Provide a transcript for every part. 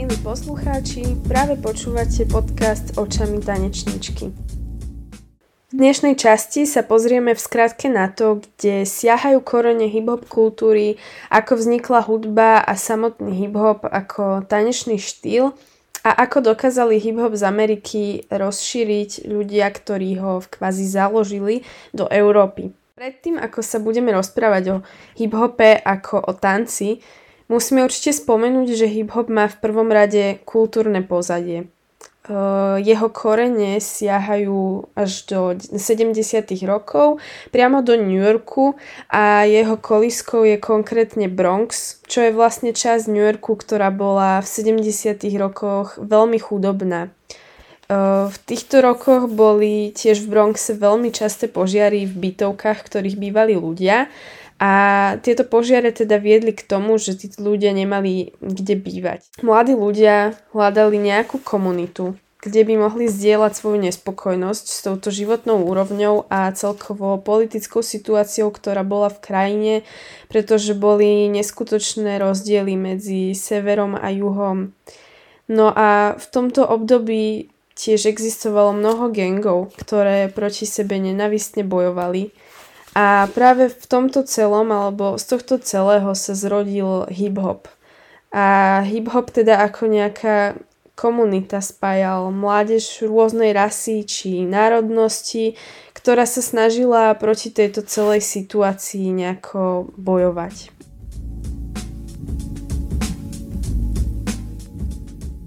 Milí poslucháči, práve počúvate podcast Očami tanečničky. V dnešnej časti sa pozrieme v skratke na to, kde siahajú korene hip-hop kultúry, ako vznikla hudba a samotný hip-hop ako tanečný štýl a ako dokázali hip-hop z Ameriky rozšíriť ľudia, ktorí ho v kvázi založili do Európy. Predtým, ako sa budeme rozprávať o hip-hope ako o tanci, Musíme určite spomenúť, že hip-hop má v prvom rade kultúrne pozadie. Jeho korene siahajú až do 70. rokov, priamo do New Yorku a jeho koliskou je konkrétne Bronx, čo je vlastne časť New Yorku, ktorá bola v 70. rokoch veľmi chudobná. V týchto rokoch boli tiež v Bronxe veľmi časté požiary v bytovkách, ktorých bývali ľudia a tieto požiare teda viedli k tomu, že tí ľudia nemali kde bývať. Mladí ľudia hľadali nejakú komunitu, kde by mohli zdieľať svoju nespokojnosť s touto životnou úrovňou a celkovo politickou situáciou, ktorá bola v krajine, pretože boli neskutočné rozdiely medzi severom a juhom. No a v tomto období tiež existovalo mnoho gangov, ktoré proti sebe nenavistne bojovali a práve v tomto celom, alebo z tohto celého sa zrodil hip-hop. A hip-hop teda ako nejaká komunita spájal mládež rôznej rasy či národnosti, ktorá sa snažila proti tejto celej situácii nejako bojovať.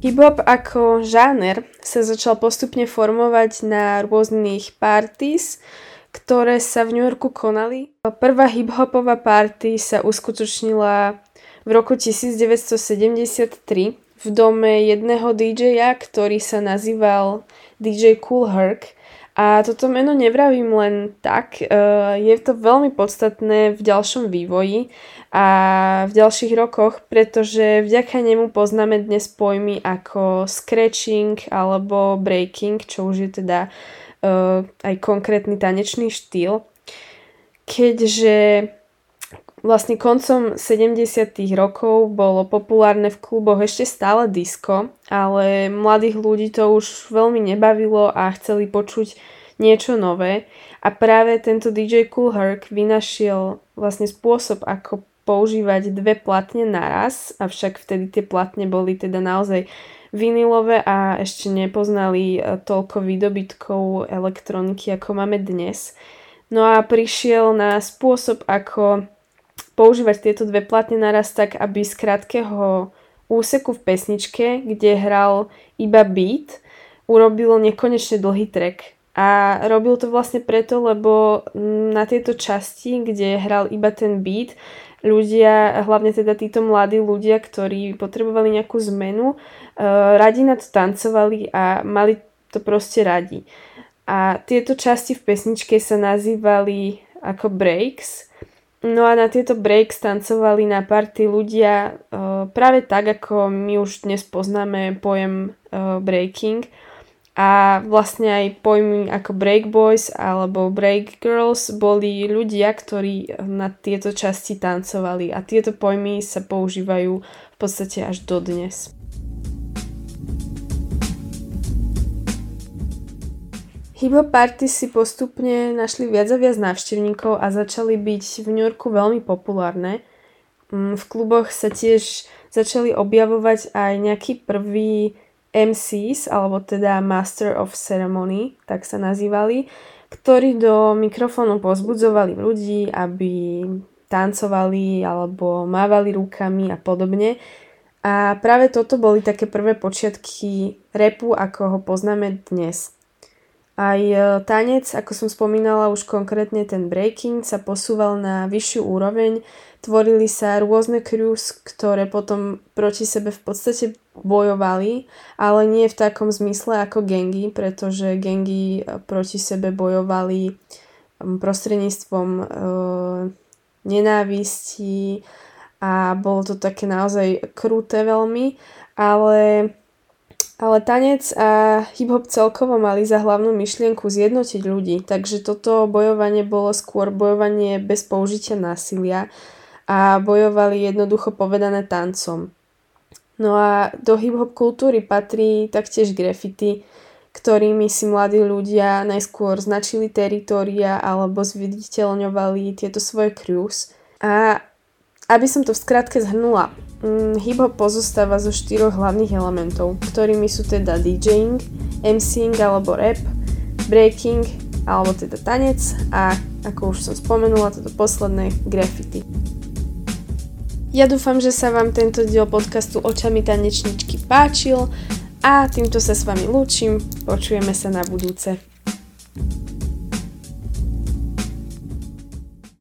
Hip-hop ako žáner sa začal postupne formovať na rôznych parties, ktoré sa v New Yorku konali. Prvá hip-hopová party sa uskutočnila v roku 1973 v dome jedného DJ-a, ktorý sa nazýval DJ Cool Herc. A toto meno nevravím len tak, e, je to veľmi podstatné v ďalšom vývoji a v ďalších rokoch, pretože vďaka nemu poznáme dnes pojmy ako scratching alebo breaking, čo už je teda uh, aj konkrétny tanečný štýl, keďže vlastne koncom 70. rokov bolo populárne v kluboch ešte stále disco, ale mladých ľudí to už veľmi nebavilo a chceli počuť niečo nové a práve tento DJ Cool Herc vynašiel vlastne spôsob, ako používať dve platne naraz, avšak vtedy tie platne boli teda naozaj vinilové a ešte nepoznali e, toľko výdobytkov elektroniky, ako máme dnes. No a prišiel na spôsob, ako používať tieto dve platne naraz tak, aby z krátkeho úseku v pesničke, kde hral iba beat, urobil nekonečne dlhý track. A robil to vlastne preto, lebo na tieto časti, kde hral iba ten beat, ľudia, hlavne teda títo mladí ľudia, ktorí potrebovali nejakú zmenu, uh, radi na to tancovali a mali to proste radi. A tieto časti v pesničke sa nazývali ako breaks. No a na tieto breaks tancovali na party ľudia uh, práve tak, ako my už dnes poznáme pojem uh, breaking a vlastne aj pojmy ako Break Boys alebo Break Girls boli ľudia, ktorí na tieto časti tancovali a tieto pojmy sa používajú v podstate až dodnes. Hip-hop party si postupne našli viac a viac návštevníkov a začali byť v New Yorku veľmi populárne. Mm, v kluboch sa tiež začali objavovať aj nejakí prví MCs, alebo teda Master of Ceremony, tak sa nazývali, ktorí do mikrofónu pozbudzovali ľudí, aby tancovali alebo mávali rukami a podobne. A práve toto boli také prvé počiatky repu, ako ho poznáme dnes. Aj e, tanec, ako som spomínala už konkrétne ten breaking, sa posúval na vyššiu úroveň. Tvorili sa rôzne crews, ktoré potom proti sebe v podstate bojovali, ale nie v takom zmysle ako gengy, pretože gengy e, proti sebe bojovali prostredníctvom e, nenávisti a bolo to také naozaj kruté veľmi, ale ale tanec a hip-hop celkovo mali za hlavnú myšlienku zjednotiť ľudí, takže toto bojovanie bolo skôr bojovanie bez použitia násilia a bojovali jednoducho povedané tancom. No a do hip-hop kultúry patrí taktiež graffiti, ktorými si mladí ľudia najskôr značili teritoria alebo zviditeľňovali tieto svoje crews. A aby som to v skratke zhrnula, mm, hip-hop pozostáva zo štyroch hlavných elementov, ktorými sú teda DJing, MCing alebo rap, breaking alebo teda tanec a ako už som spomenula, toto posledné graffiti. Ja dúfam, že sa vám tento diel podcastu Očami tanečničky páčil a týmto sa s vami lúčim. Počujeme sa na budúce.